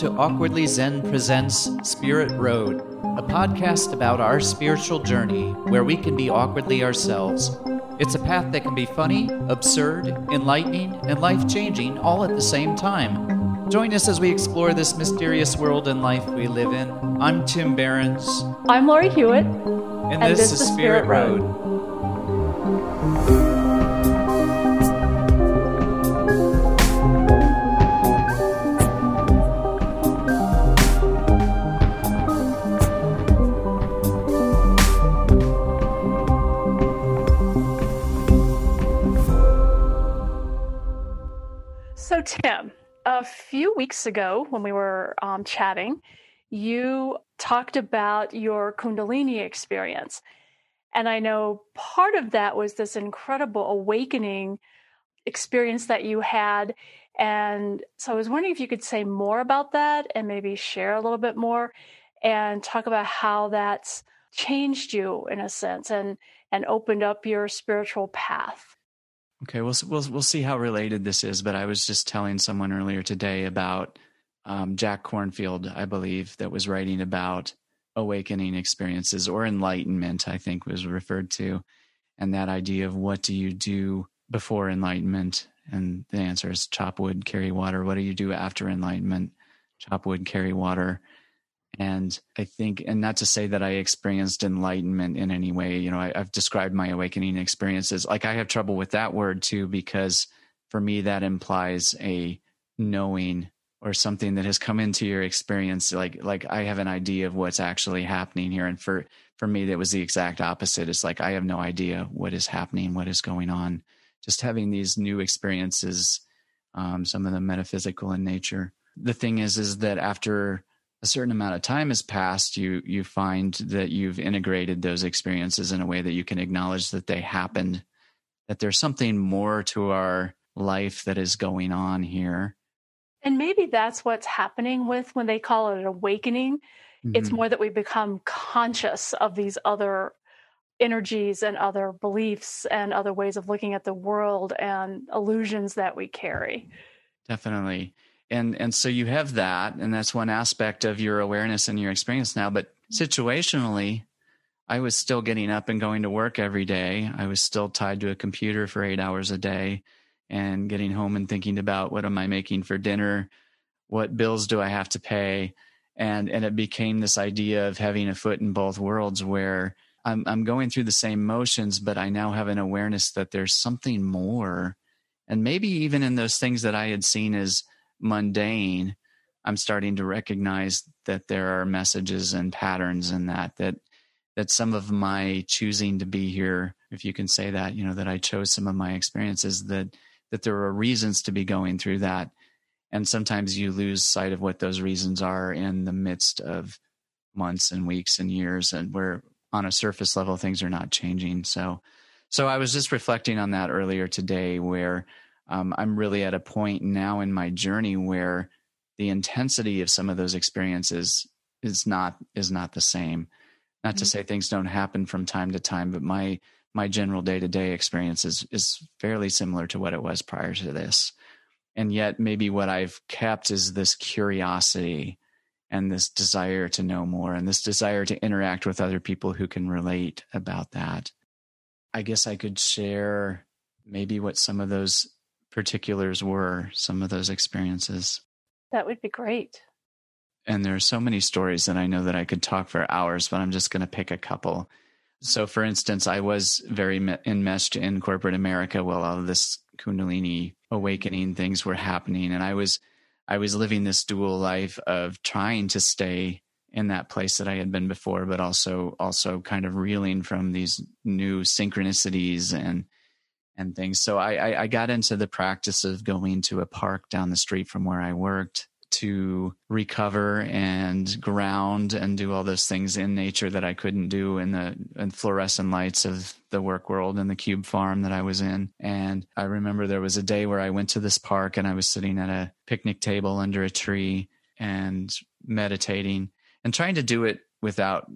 to Awkwardly Zen Presents Spirit Road, a podcast about our spiritual journey where we can be awkwardly ourselves. It's a path that can be funny, absurd, enlightening, and life changing all at the same time. Join us as we explore this mysterious world and life we live in. I'm Tim Behrens. I'm Laurie Hewitt. And, and this, this, is Spirit, Spirit Road. Road. Few weeks ago when we were um, chatting, you talked about your Kundalini experience. And I know part of that was this incredible awakening experience that you had. And so I was wondering if you could say more about that and maybe share a little bit more and talk about how that's changed you in a sense and and opened up your spiritual path. Okay, we'll we'll we'll see how related this is. But I was just telling someone earlier today about um, Jack Kornfield, I believe, that was writing about awakening experiences or enlightenment. I think was referred to, and that idea of what do you do before enlightenment, and the answer is chop wood, carry water. What do you do after enlightenment? Chop wood, carry water. And I think, and not to say that I experienced enlightenment in any way, you know, I, have described my awakening experiences. Like I have trouble with that word too, because for me, that implies a knowing or something that has come into your experience. Like, like I have an idea of what's actually happening here. And for, for me, that was the exact opposite. It's like, I have no idea what is happening, what is going on. Just having these new experiences, um, some of them metaphysical in nature. The thing is, is that after a certain amount of time has passed, you you find that you've integrated those experiences in a way that you can acknowledge that they happened, that there's something more to our life that is going on here. And maybe that's what's happening with when they call it an awakening. Mm-hmm. It's more that we become conscious of these other energies and other beliefs and other ways of looking at the world and illusions that we carry. Definitely and and so you have that and that's one aspect of your awareness and your experience now. But situationally i was still getting up and going to work every day. I was still tied to a computer for 8 hours a day and getting home and thinking about what am i making for dinner? What bills do i have to pay? And and it became this idea of having a foot in both worlds where i'm i'm going through the same motions but i now have an awareness that there's something more. And maybe even in those things that i had seen as mundane, I'm starting to recognize that there are messages and patterns in that that that some of my choosing to be here, if you can say that, you know, that I chose some of my experiences that that there are reasons to be going through that. And sometimes you lose sight of what those reasons are in the midst of months and weeks and years and where on a surface level things are not changing. So so I was just reflecting on that earlier today where um, I'm really at a point now in my journey where the intensity of some of those experiences is not is not the same. Not mm-hmm. to say things don't happen from time to time, but my my general day to day experience is is fairly similar to what it was prior to this. And yet, maybe what I've kept is this curiosity and this desire to know more and this desire to interact with other people who can relate about that. I guess I could share maybe what some of those particulars were, some of those experiences. That would be great. And there are so many stories that I know that I could talk for hours, but I'm just going to pick a couple. So, for instance, I was very enmeshed in corporate America while all of this Kundalini awakening things were happening, and I was, I was living this dual life of trying to stay in that place that I had been before, but also, also kind of reeling from these new synchronicities and and things. So I, I, I got into the practice of going to a park down the street from where I worked to recover and ground and do all those things in nature that I couldn't do in the in fluorescent lights of the work world and the cube farm that I was in. And I remember there was a day where I went to this park and I was sitting at a picnic table under a tree and meditating and trying to do it without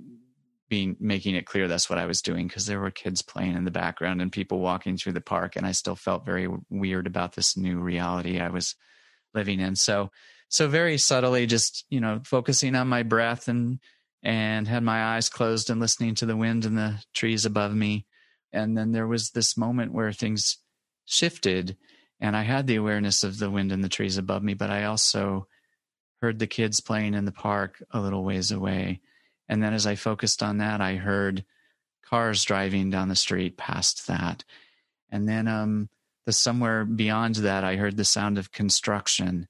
being making it clear that's what I was doing because there were kids playing in the background and people walking through the park and I still felt very weird about this new reality I was living in. So so very subtly, just you know, focusing on my breath and and had my eyes closed and listening to the wind and the trees above me. And then there was this moment where things shifted, and I had the awareness of the wind and the trees above me, but I also heard the kids playing in the park a little ways away. And then as I focused on that, I heard cars driving down the street past that. And then um, the somewhere beyond that, I heard the sound of construction.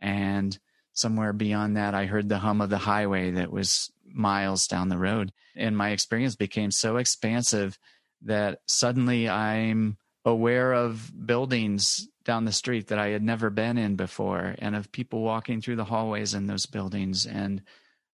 And somewhere beyond that, I heard the hum of the highway that was miles down the road. And my experience became so expansive that suddenly I'm aware of buildings down the street that I had never been in before and of people walking through the hallways in those buildings and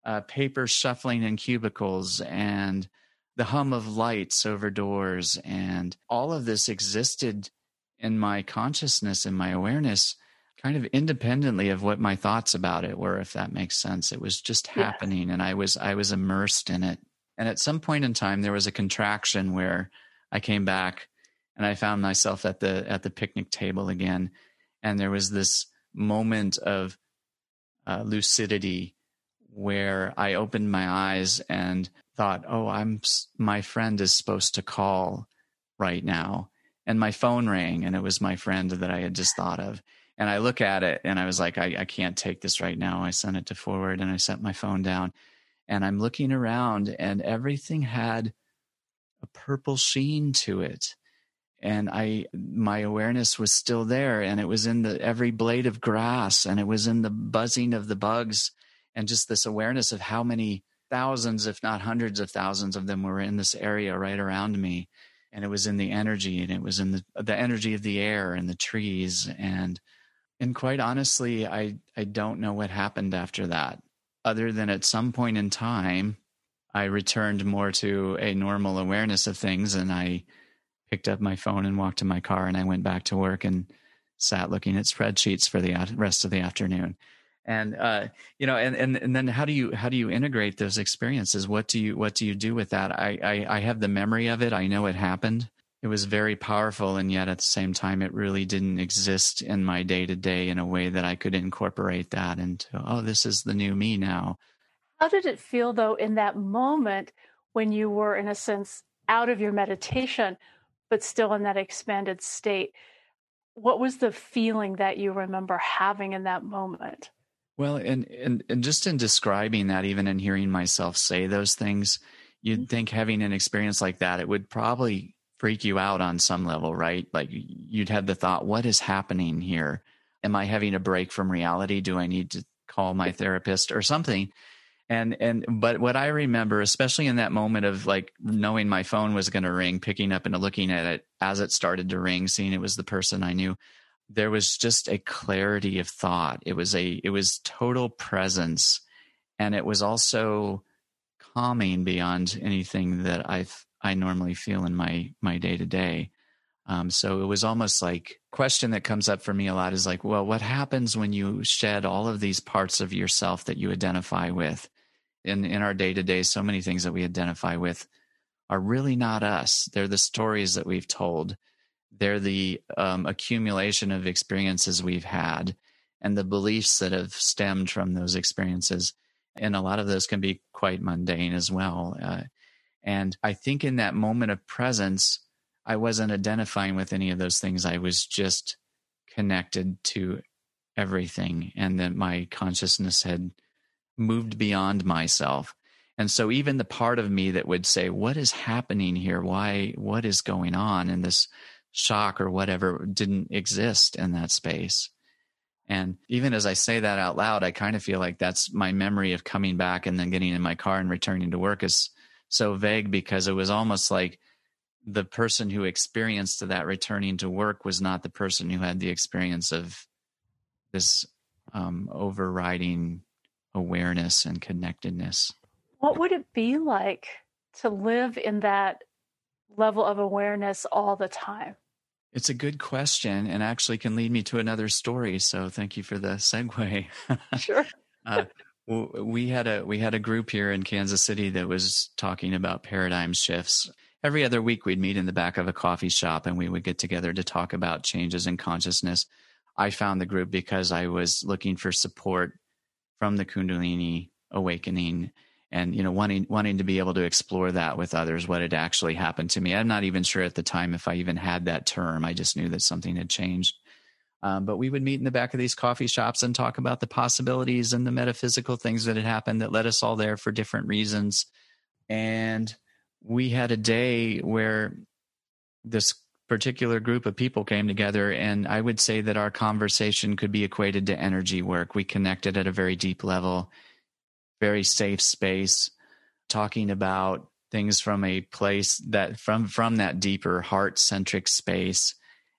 uh, paper shuffling in cubicles and the hum of lights over doors. And all of this existed in my consciousness and my awareness kind of independently of what my thoughts about it were if that makes sense it was just happening yeah. and i was i was immersed in it and at some point in time there was a contraction where i came back and i found myself at the at the picnic table again and there was this moment of uh, lucidity where i opened my eyes and thought oh i'm my friend is supposed to call right now and my phone rang and it was my friend that i had just thought of and I look at it and I was like, I, I can't take this right now. I sent it to forward and I set my phone down and I'm looking around and everything had a purple sheen to it. And I, my awareness was still there and it was in the every blade of grass and it was in the buzzing of the bugs and just this awareness of how many thousands, if not hundreds of thousands of them were in this area right around me. And it was in the energy and it was in the, the energy of the air and the trees and and quite honestly, I, I don't know what happened after that, other than at some point in time, I returned more to a normal awareness of things and I picked up my phone and walked to my car and I went back to work and sat looking at spreadsheets for the rest of the afternoon. And uh, you know, and, and and then how do you how do you integrate those experiences? What do you what do you do with that? I I, I have the memory of it. I know it happened it was very powerful and yet at the same time it really didn't exist in my day to day in a way that I could incorporate that into oh this is the new me now. How did it feel though in that moment when you were in a sense out of your meditation but still in that expanded state? What was the feeling that you remember having in that moment? Well, and and, and just in describing that even in hearing myself say those things, you'd mm-hmm. think having an experience like that it would probably freak you out on some level, right? Like you'd have the thought, what is happening here? Am I having a break from reality? Do I need to call my therapist or something? And and but what I remember, especially in that moment of like knowing my phone was going to ring, picking up and looking at it as it started to ring, seeing it was the person I knew, there was just a clarity of thought. It was a it was total presence, and it was also calming beyond anything that I've I normally feel in my my day to day. um, So it was almost like question that comes up for me a lot is like, well, what happens when you shed all of these parts of yourself that you identify with? In in our day to day, so many things that we identify with are really not us. They're the stories that we've told. They're the um, accumulation of experiences we've had and the beliefs that have stemmed from those experiences. And a lot of those can be quite mundane as well. Uh, and I think in that moment of presence, I wasn't identifying with any of those things. I was just connected to everything and that my consciousness had moved beyond myself. And so even the part of me that would say, what is happening here? Why, what is going on? in this shock or whatever didn't exist in that space. And even as I say that out loud, I kind of feel like that's my memory of coming back and then getting in my car and returning to work is so vague because it was almost like the person who experienced that returning to work was not the person who had the experience of this um, overriding awareness and connectedness. What would it be like to live in that level of awareness all the time? It's a good question and actually can lead me to another story. So thank you for the segue. Sure. uh, we had a we had a group here in Kansas City that was talking about paradigm shifts. Every other week we'd meet in the back of a coffee shop and we would get together to talk about changes in consciousness. I found the group because I was looking for support from the Kundalini awakening and you know wanting wanting to be able to explore that with others what had actually happened to me. I'm not even sure at the time if i even had that term. I just knew that something had changed. Um, but we would meet in the back of these coffee shops and talk about the possibilities and the metaphysical things that had happened that led us all there for different reasons. And we had a day where this particular group of people came together and i would say that our conversation could be equated to energy work. We connected at a very deep level very safe space, talking about things from a place that from from that deeper heart centric space.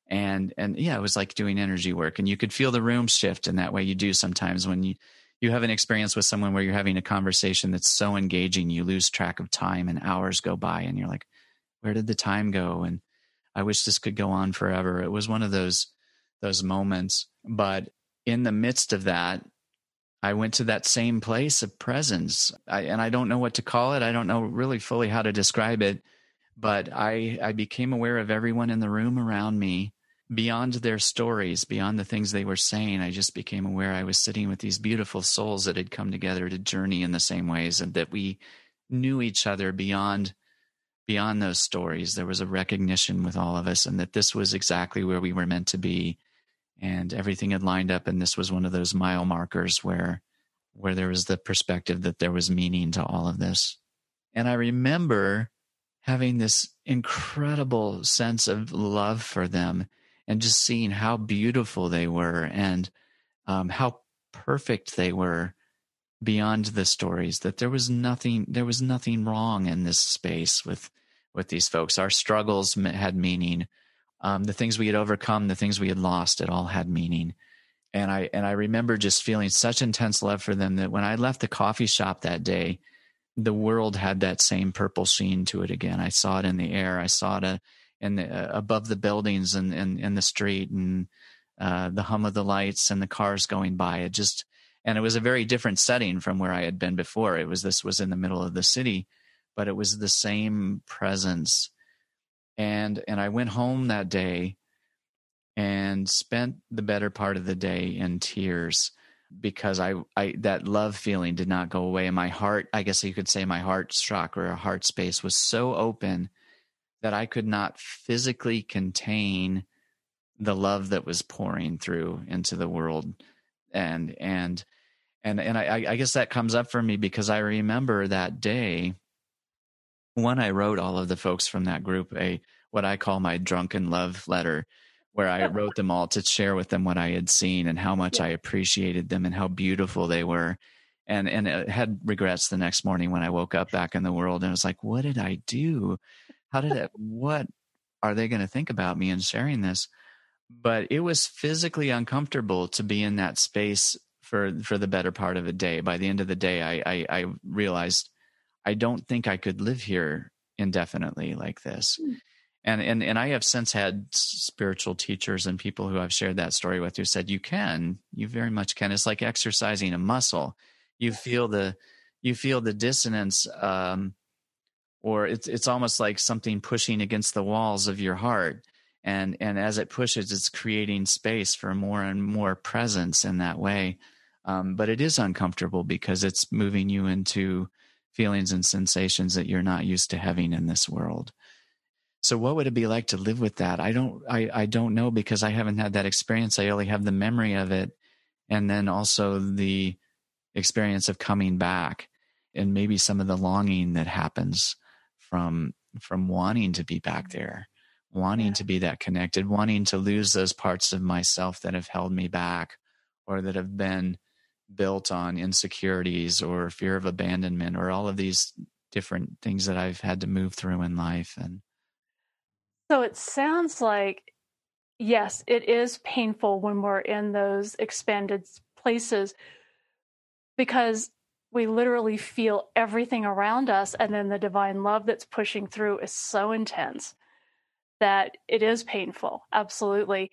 And and yeah it was like doing energy work and you could feel the room shift in that way you do sometimes when you you have an experience with someone where you're having a conversation that's so engaging you lose track of time and hours go by and you're like where did the time go? And i wish this could go on forever. It was one of those those moments. But in the midst of that I went to that same place of presence. I, and I don't know what to call it. I don't know really fully how to describe it, but I, I became aware of everyone in the room around me beyond their stories, beyond the things they were saying. I just became aware I was sitting with these beautiful souls that had come together to journey in the same ways and that we knew each other beyond beyond those stories. There was a recognition with all of us and that this was exactly where we were meant to be and everything had lined up and this was one of those mile markers where where there was the perspective that there was meaning to all of this. And i remember having this incredible sense of love for them and just seeing how beautiful they were and um, how perfect they were beyond the stories that there was nothing there was nothing wrong in this space with with these folks. Our struggles had meaning um, the things we had overcome, the things we had lost, it all had meaning. And I and I remember just feeling such intense love for them that when I left the coffee shop that day, the world had that same purple sheen to it again. I saw it in the air. I saw it uh, in the, uh, above the buildings and in, in, the street and uh, the hum of the lights and the cars going by. It just and it was a very different setting from where I had been before. It was this was in the middle of the city, but it was the same presence and and I went home that day and spent the better part of the day in tears because I, I that love feeling did not go away. And my heart I guess you could say my heart chakra or heart space was so open that I could not physically contain the love that was pouring through into the world. And and and and I, I guess that comes up for me because I remember that day one, I wrote all of the folks from that group a what I call my drunken love letter, where I wrote them all to share with them what I had seen and how much yeah. I appreciated them and how beautiful they were. And and had regrets the next morning when I woke up back in the world and I was like, what did I do? How did it what are they going to think about me and sharing this? But it was physically uncomfortable to be in that space for for the better part of a day. By the end of the day, I, I, I realized I don't think I could live here indefinitely like this. Mm. And, and and I have since had spiritual teachers and people who I've shared that story with who said you can, you very much can. It's like exercising a muscle. You feel the you feel the dissonance, um, or it's it's almost like something pushing against the walls of your heart. And and as it pushes, it's creating space for more and more presence in that way. Um, but it is uncomfortable because it's moving you into feelings and sensations that you're not used to having in this world. So what would it be like to live with that? I don't I, I don't know because I haven't had that experience. I only have the memory of it and then also the experience of coming back and maybe some of the longing that happens from from wanting to be back mm-hmm. there, wanting yeah. to be that connected, wanting to lose those parts of myself that have held me back or that have been built on insecurities or fear of abandonment or all of these different things that I've had to move through in life and so it sounds like yes it is painful when we're in those expanded places because we literally feel everything around us and then the divine love that's pushing through is so intense that it is painful absolutely.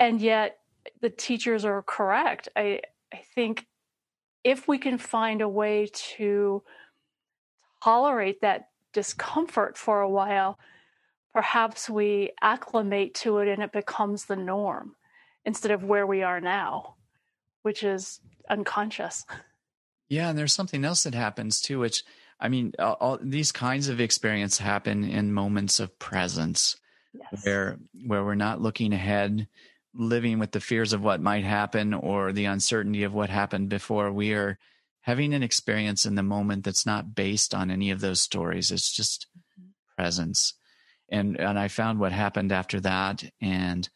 And yet the teachers are correct. I I think if we can find a way to tolerate that discomfort for a while, perhaps we acclimate to it and it becomes the norm. instead of where we are now, which is unconscious. Yeah, and there's something else that happens too, which I mean, all, these kinds of experience happen in moments of presence, yes. where where we're not looking ahead, living with the fears of what might happen or the uncertainty of what happened before. We are having an experience in the moment that's not based on any of those stories. It's just mm-hmm. presence, and and I found what happened after that, and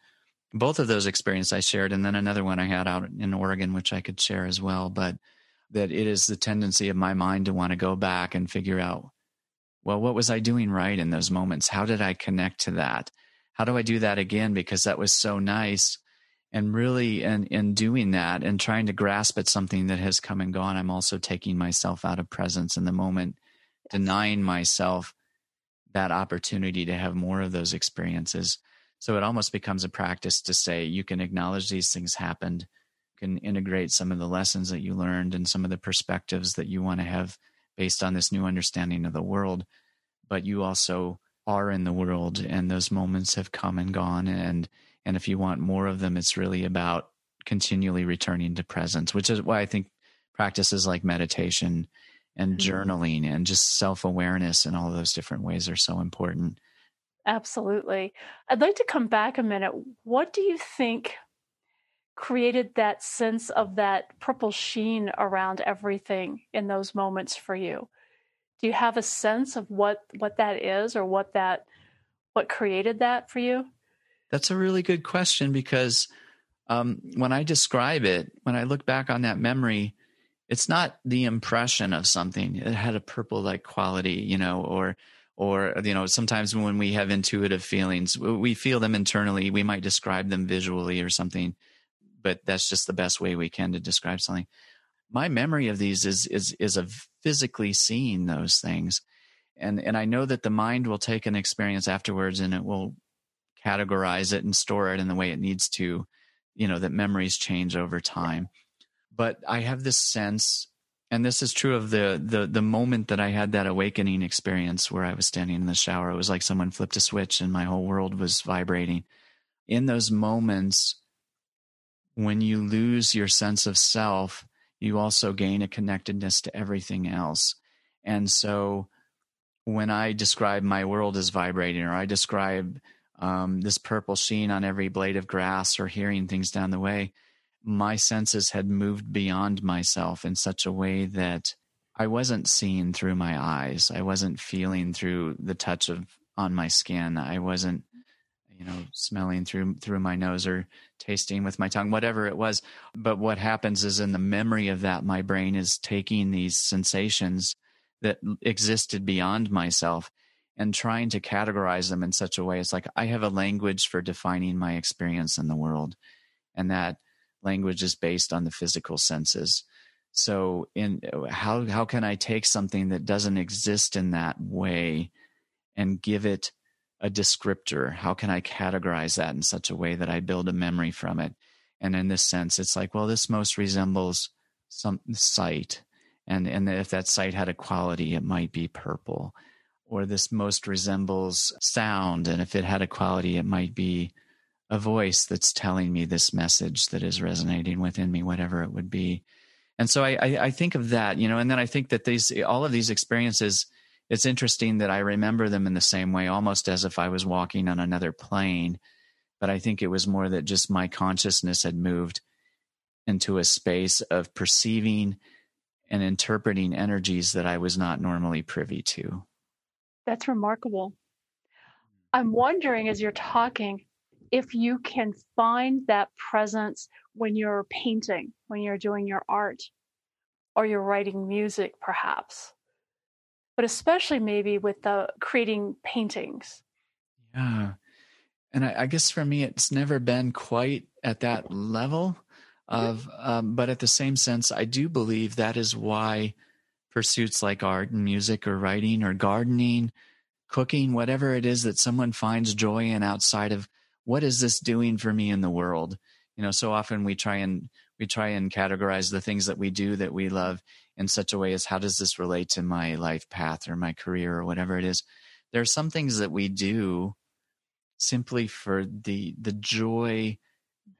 both of those experiences I shared, and then another one I had out in Oregon, which I could share as well, but that it is the tendency of my mind to want to go back and figure out, well, what was I doing right in those moments? How did I connect to that? How do I do that again? Because that was so nice. And really, in, in doing that and trying to grasp at something that has come and gone, I'm also taking myself out of presence in the moment, denying myself that opportunity to have more of those experiences. So it almost becomes a practice to say, you can acknowledge these things happened can integrate some of the lessons that you learned and some of the perspectives that you want to have based on this new understanding of the world but you also are in the world and those moments have come and gone. And and if you want more of them it's really about continually returning to presence which is why i think practices like meditation and mm-hmm. journaling and just self-awareness and all those different ways are so important. Absolutely. I'd like to come back a minute. What do you think created that sense of that purple sheen around everything in those moments for you do you have a sense of what what that is or what that what created that for you? That's a really good question because um, when i describe it when i look back on that memory it's not the impression of something. It had a purple like quality you know or or you know sometimes when we have intuitive feelings we feel them internally. We might describe them visually or something but that's just the best way we can to describe something. My memory of these is is is of physically seeing those things. And and I know that the mind will take an experience afterwards and it will categorize it and store it in the way it needs to, you know, that memories change over time. But I have this sense and this is true of the the the moment that I had that awakening experience where I was standing in the shower. It was like someone flipped a switch and my whole world was vibrating. In those moments, when you lose your sense of self, you also gain a connectedness to everything else. And so when I describe my world as vibrating, or I describe um, this purple sheen on every blade of grass, or hearing things down the way, my senses had moved beyond myself in such a way that I wasn't seeing through my eyes. I wasn't feeling through the touch of on my skin. I wasn't you know smelling through through my nose or tasting with my tongue whatever it was. But what happens is in the memory of that my brain is taking these sensations that existed beyond myself and trying to categorize them in such a way. It's like i have a language for defining my experience in the world. And that language is based on the physical senses. So in how how can i take something that doesn't exist in that way and give it a descriptor? How can I categorize that in such a way that I build a memory from it? And in this sense, it's like, well, this most resembles some sight. And, and if that sight had a quality, it might be purple. Or this most resembles sound. And if it had a quality, it might be a voice that's telling me this message that is resonating within me, whatever it would be. And so I, I, I think of that, you know, and then I think that these, all of these experiences, it's interesting that I remember them in the same way, almost as if I was walking on another plane. But I think it was more that just my consciousness had moved into a space of perceiving and interpreting energies that I was not normally privy to. That's remarkable. I'm wondering as you're talking if you can find that presence when you're painting, when you're doing your art, or you're writing music, perhaps but especially maybe with the creating paintings. Yeah. And I, I guess for me, it's never been quite at that level of, um, but at the same sense, I do believe that is why pursuits like art and music or writing or gardening, cooking, whatever it is that someone finds joy in outside of what is this doing for me in the world? You know, so often we try and we try and categorize the things that we do that we love in such a way as how does this relate to my life path or my career or whatever it is there are some things that we do simply for the the joy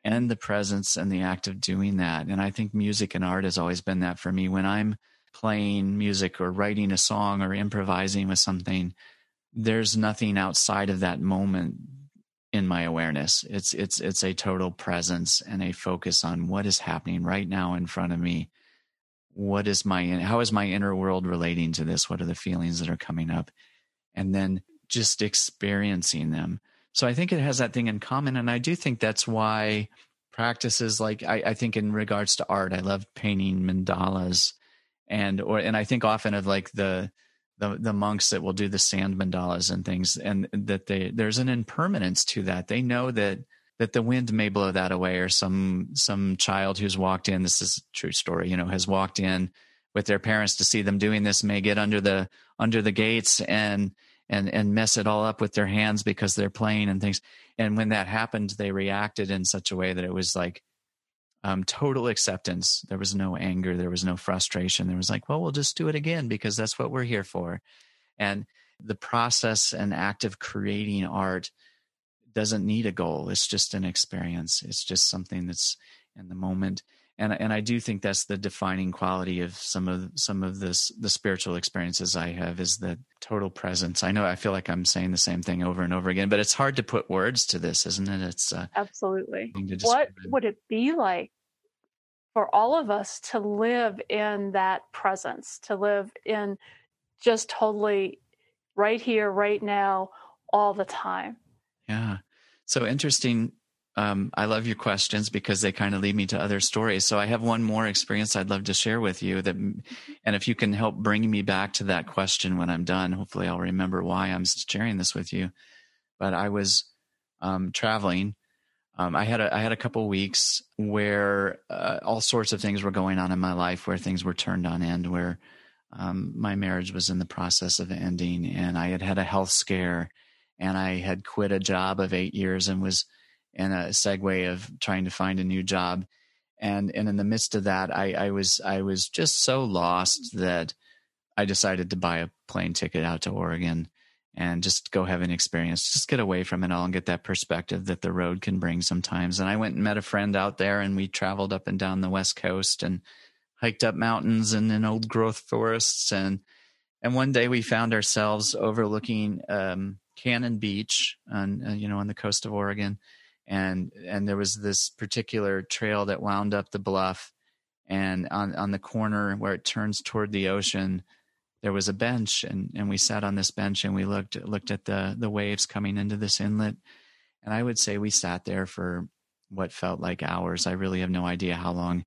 and the presence and the act of doing that. And I think music and art has always been that for me. When I'm playing music or writing a song or improvising with something, there's nothing outside of that moment in my awareness. It's it's it's a total presence and a focus on what is happening right now in front of me. What is my how is my inner world relating to this? What are the feelings that are coming up? And then just experiencing them. So I think it has that thing in common. And I do think that's why practices like I, I think in regards to art, I love painting mandalas and or and I think often of like the the the monks that will do the sand mandalas and things and that they there's an impermanence to that. They know that that the wind may blow that away or some some child who's walked in this is a true story you know has walked in with their parents to see them doing this may get under the under the gates and and and mess it all up with their hands because they're playing and things. And when that happened, they reacted in such a way that it was like um, total acceptance. There was no anger. There was no frustration. There was like, well, we'll just do it again because that's what we're here for. And the process and act of creating art doesn't need a goal. It's just an experience. It's just something that's in the moment and and I do think that's the defining quality of some of some of this the spiritual experiences I have is the total presence. I know I feel like I'm saying the same thing over and over again, but it's hard to put words to this, isn't it? It's uh, absolutely. What would it be like for all of us to live in that presence, to live in just totally right here, right now, all the time? Yeah. So interesting um, I love your questions because they kind of lead me to other stories. So I have one more experience I'd love to share with you that, and if you can help bring me back to that question when I'm done, hopefully I'll remember why I'm sharing this with you. But I was um, traveling. Um, I had a I had a couple weeks where uh, all sorts of things were going on in my life, where things were turned on end, where um, my marriage was in the process of ending, and I had had a health scare, and I had quit a job of eight years and was in a segue of trying to find a new job. And and in the midst of that, I, I was I was just so lost that I decided to buy a plane ticket out to Oregon and just go have an experience, just get away from it all and get that perspective that the road can bring sometimes. And I went and met a friend out there and we traveled up and down the West Coast and hiked up mountains and in old growth forests. And, and one day we found ourselves overlooking, um, Cannon Beach on, uh, you know, on the coast of Oregon. And and there was this particular trail that wound up the bluff. And on on the corner where it turns toward the ocean there was a bench. And and we sat on this bench and we looked looked at the the waves coming into this inlet. And i would say we sat there for what felt like hours. I really have no idea how long.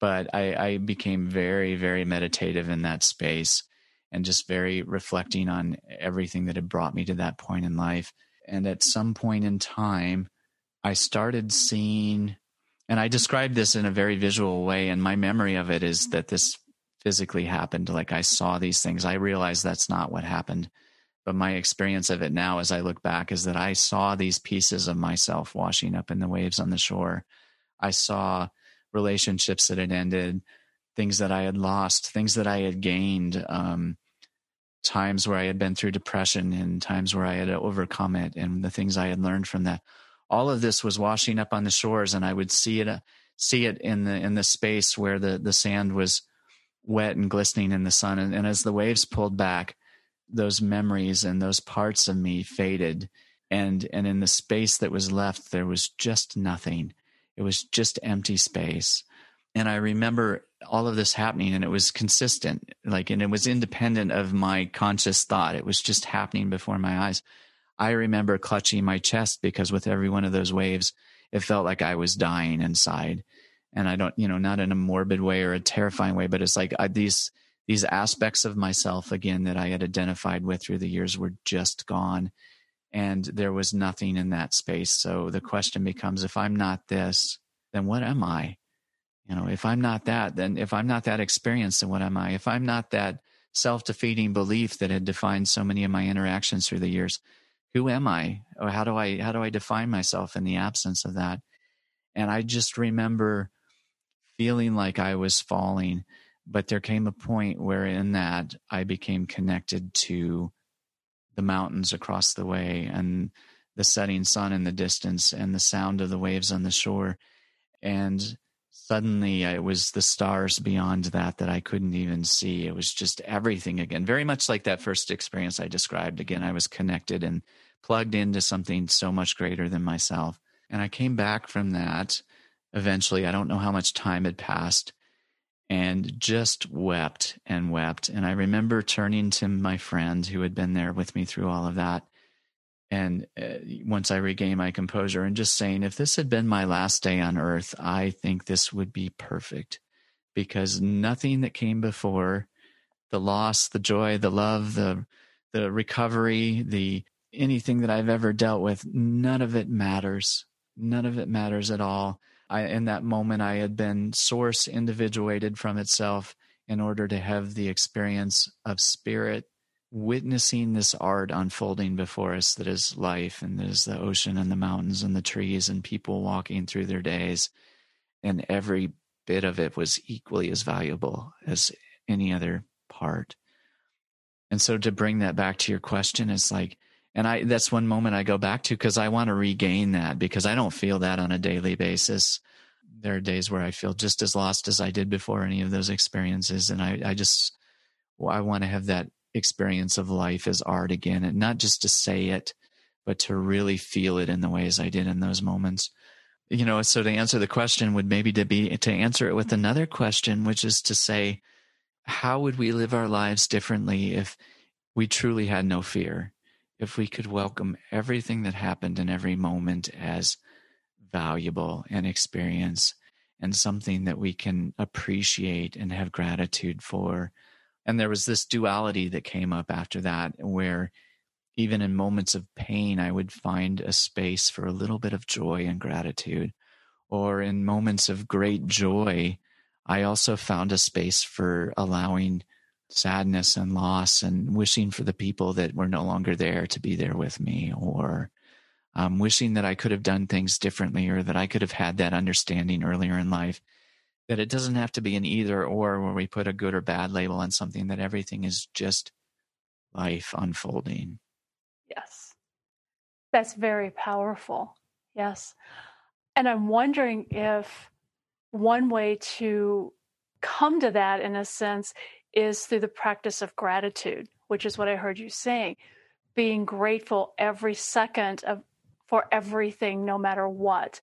But i i became very very meditative in that space and just very reflecting on everything that had brought me to that point in life and at some point in time I started seeing, and I described this in a very visual way, and my memory of it is that this physically happened. Like I saw these things. I realized that's not what happened. But my experience of it now, as I look back, is that I saw these pieces of myself washing up in the waves on the shore. I saw relationships that had ended, things that I had lost, things that I had gained, um, times where I had been through depression and times where I had overcome it, and the things I had learned from that all of this was washing up on the shores and I would see it, uh, see it in the, in the space where the, the sand was wet and glistening in the sun. And, and as the waves pulled back, those memories and those parts of me faded. And, and in the space that was left, there was just nothing. It was just empty space. And I remember all of this happening and it was consistent, like, and it was independent of my conscious thought. It was just happening before my eyes. I remember clutching my chest because with every one of those waves, it felt like I was dying inside. And I don't, you know, not in a morbid way or a terrifying way, but it's like I, these these aspects of myself again that I had identified with through the years were just gone, and there was nothing in that space. So the question becomes: If I'm not this, then what am I? You know, if I'm not that, then if I'm not that experience, then what am I? If I'm not that self defeating belief that had defined so many of my interactions through the years, who am I? Or how do I how do I define myself in the absence of that? And I just remember feeling like I was falling, but there came a point where in that I became connected to the mountains across the way and the setting sun in the distance and the sound of the waves on the shore. And suddenly uh, it was the stars beyond that that I couldn't even see. It was just everything again, very much like that first experience I described. Again, I was connected and plugged into something so much greater than myself. And I came back from that eventually. I don't know how much time had passed and just wept and wept. And I remember turning to my friend who had been there with me through all of that. And uh, once I regained my composure and just saying, if this had been my last day on earth, I think this would be perfect because nothing that came before the loss, the joy, the love, the, the recovery, the anything that I've ever dealt with, none of it matters. None of it matters at all. I, in that moment, I had been source individuated from itself in order to have the experience of spirit witnessing this art unfolding before us that is life and that is the ocean and the mountains and the trees and people walking through their days. And every bit of it was equally as valuable as any other part. And so to bring that back to your question, it's like, and I, that's one moment I go back to because I want to regain that because I don't feel that on a daily basis. There are days where I feel just as lost as I did before any of those experiences. And I, I just, I want to have that experience of life as art again and not just to say it, but to really feel it in the ways I did in those moments. You know, so to answer the question would maybe to be, to answer it with another question, which is to say, how would we live our lives differently if we truly had no fear? if we could welcome everything that happened in every moment as valuable and experience and something that we can appreciate and have gratitude for. And there was this duality that came up after that, where even in moments of pain, I would find a space for a little bit of joy and gratitude. Or in moments of great joy, I also found a space for allowing sadness and loss and wishing for the people that were no longer there to be there with me or um, wishing that I could have done things differently or that I could have had that understanding earlier in life that it doesn't have to be an either or where we put a good or bad label on something that everything is just life unfolding. Yes. That's very powerful. Yes. And I'm wondering if one way to come to that in a sense is through the practice of gratitude, which is what I heard you saying. Being grateful every second of for everything, no matter what,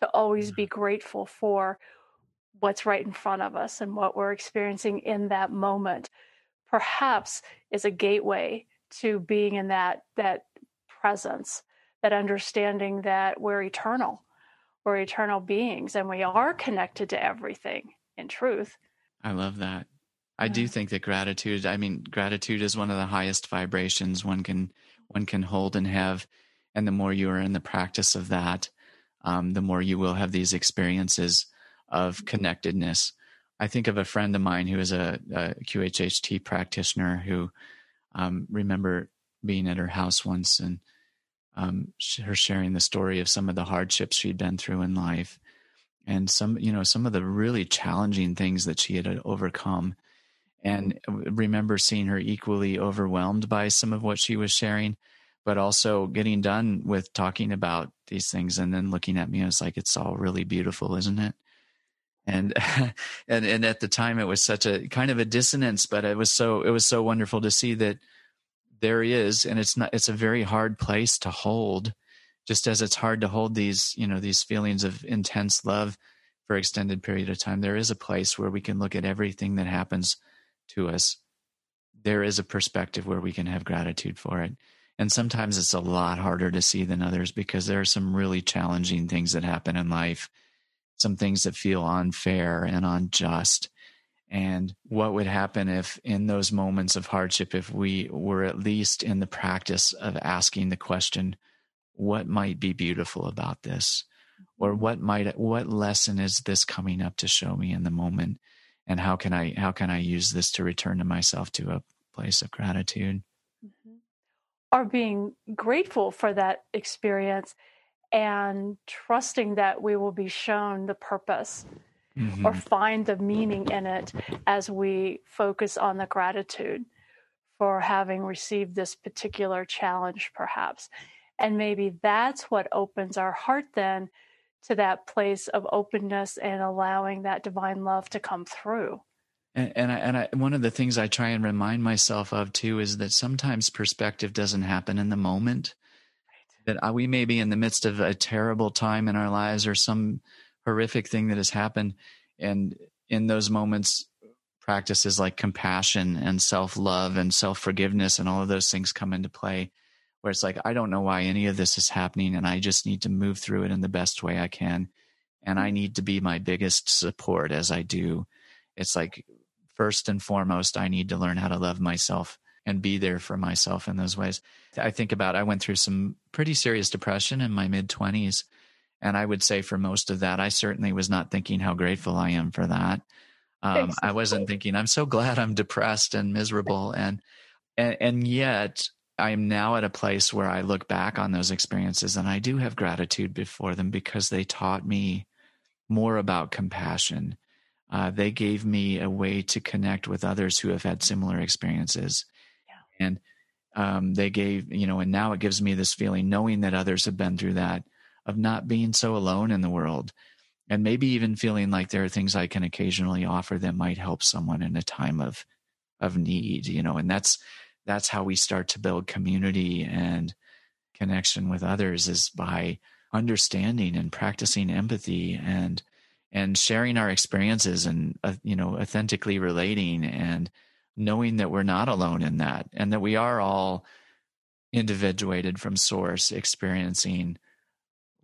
to always be mm-hmm. grateful for what's right in front of us and what we're experiencing in that moment. Perhaps is a gateway to being in that that presence, that understanding that we're eternal, we're eternal beings, and we are connected to everything in truth. I love that. I do think that gratitude, I mean, gratitude is one of the highest vibrations one can one can hold and have. And the more you are in the practice of that, um, the more you will have these experiences of connectedness. I think of a friend of mine who is a, a QHHT practitioner who um, remember being at her house once and um, her sharing the story of some of the hardships she'd been through in life and some, you know, some of the really challenging things that she had overcome and remember seeing her equally overwhelmed by some of what she was sharing but also getting done with talking about these things and then looking at me I was like it's all really beautiful isn't it and and and at the time it was such a kind of a dissonance but it was so it was so wonderful to see that there is and it's not it's a very hard place to hold just as it's hard to hold these you know these feelings of intense love for extended period of time. There is a place where we can look at everything that happens to us, there is a perspective where we can have gratitude for it. And sometimes it's a lot harder to see than others because there are some really challenging things that happen in life, some things that feel unfair and unjust. And what would happen if, in those moments of hardship, if we were at least in the practice of asking the question, what might be beautiful about this? Or what might, what lesson is this coming up to show me in the moment? and how can i how can i use this to return to myself to a place of gratitude mm-hmm. or being grateful for that experience and trusting that we will be shown the purpose mm-hmm. or find the meaning in it as we focus on the gratitude for having received this particular challenge perhaps and maybe that's what opens our heart then to that place of openness and allowing that divine love to come through. And, and I, and I, one of the things I try and remind myself of too is that sometimes perspective doesn't happen in the moment. That uh, we may be in the midst of a terrible time in our lives or some horrific thing that has happened, and in those moments, practices like compassion and self love and self forgiveness and all of those things come into play. Where it's like I don't know why any of this is happening, and I just need to move through it in the best way I can, and I need to be my biggest support as I do. It's like first and foremost, I need to learn how to love myself and be there for myself in those ways. I think about I went through some pretty serious depression in my mid 20s. And I would say for most of that, I certainly was not thinking how grateful I am for that. Um, I wasn't thinking, I'm so glad I'm depressed and miserable. And, and, and yet I'm now at a place where I look back on those experiences and I do have gratitude before them because they taught me more about compassion uh, they gave me a way to connect with others who have had similar experiences. And um, they gave, you know, and now it gives me this feeling, knowing that others have been through that, of not being so alone in the world. And maybe even feeling like there are things I can occasionally offer that might help someone in a time of of need, you know, and that's that's how we start to build community and connection with others is by understanding and practicing empathy and and sharing our experiences and uh, you know authentically relating and knowing that we're not alone in that and that we are all individuated from source experiencing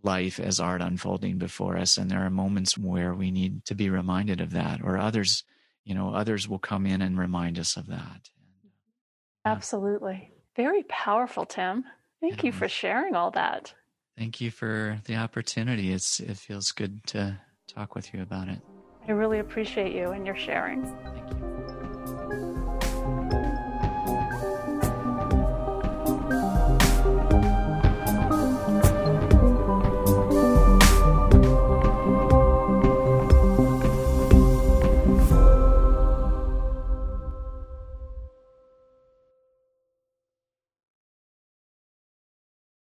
life as art unfolding before us and there are moments where we need to be reminded of that or others you know others will come in and remind us of that absolutely very powerful tim thank yeah. you for sharing all that thank you for the opportunity it's it feels good to talk with you about it. I really appreciate you and your sharing. Thank you. Bye.